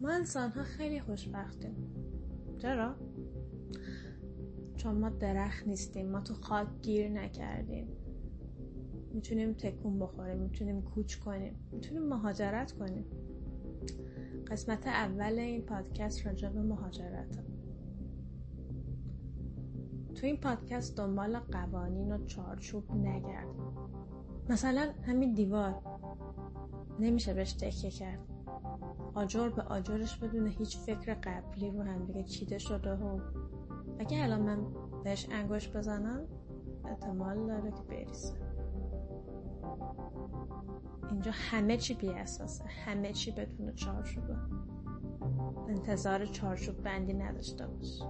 ما انسان ها خیلی خوشبختیم. چرا؟ چون ما درخت نیستیم ما تو خاک گیر نکردیم. می‌تونیم تکون بخوریم می‌تونیم کوچ کنیم می‌تونیم مهاجرت کنیم. قسمت اول این پادکست راجع به مهاجرت. تو این پادکست دنبال قوانین و چارچوب نگرد. مثلا همین دیوار. نمیشه بهش تکیه کرد. آجر به آجرش بدون هیچ فکر قبلی رو هم دیگه چیده شده و اگه الان من بهش انگوش بزنم احتمال داره که بریسه اینجا همه چی بی اساسه همه چی بدون چارچوبه انتظار چارچوب بندی نداشته باش.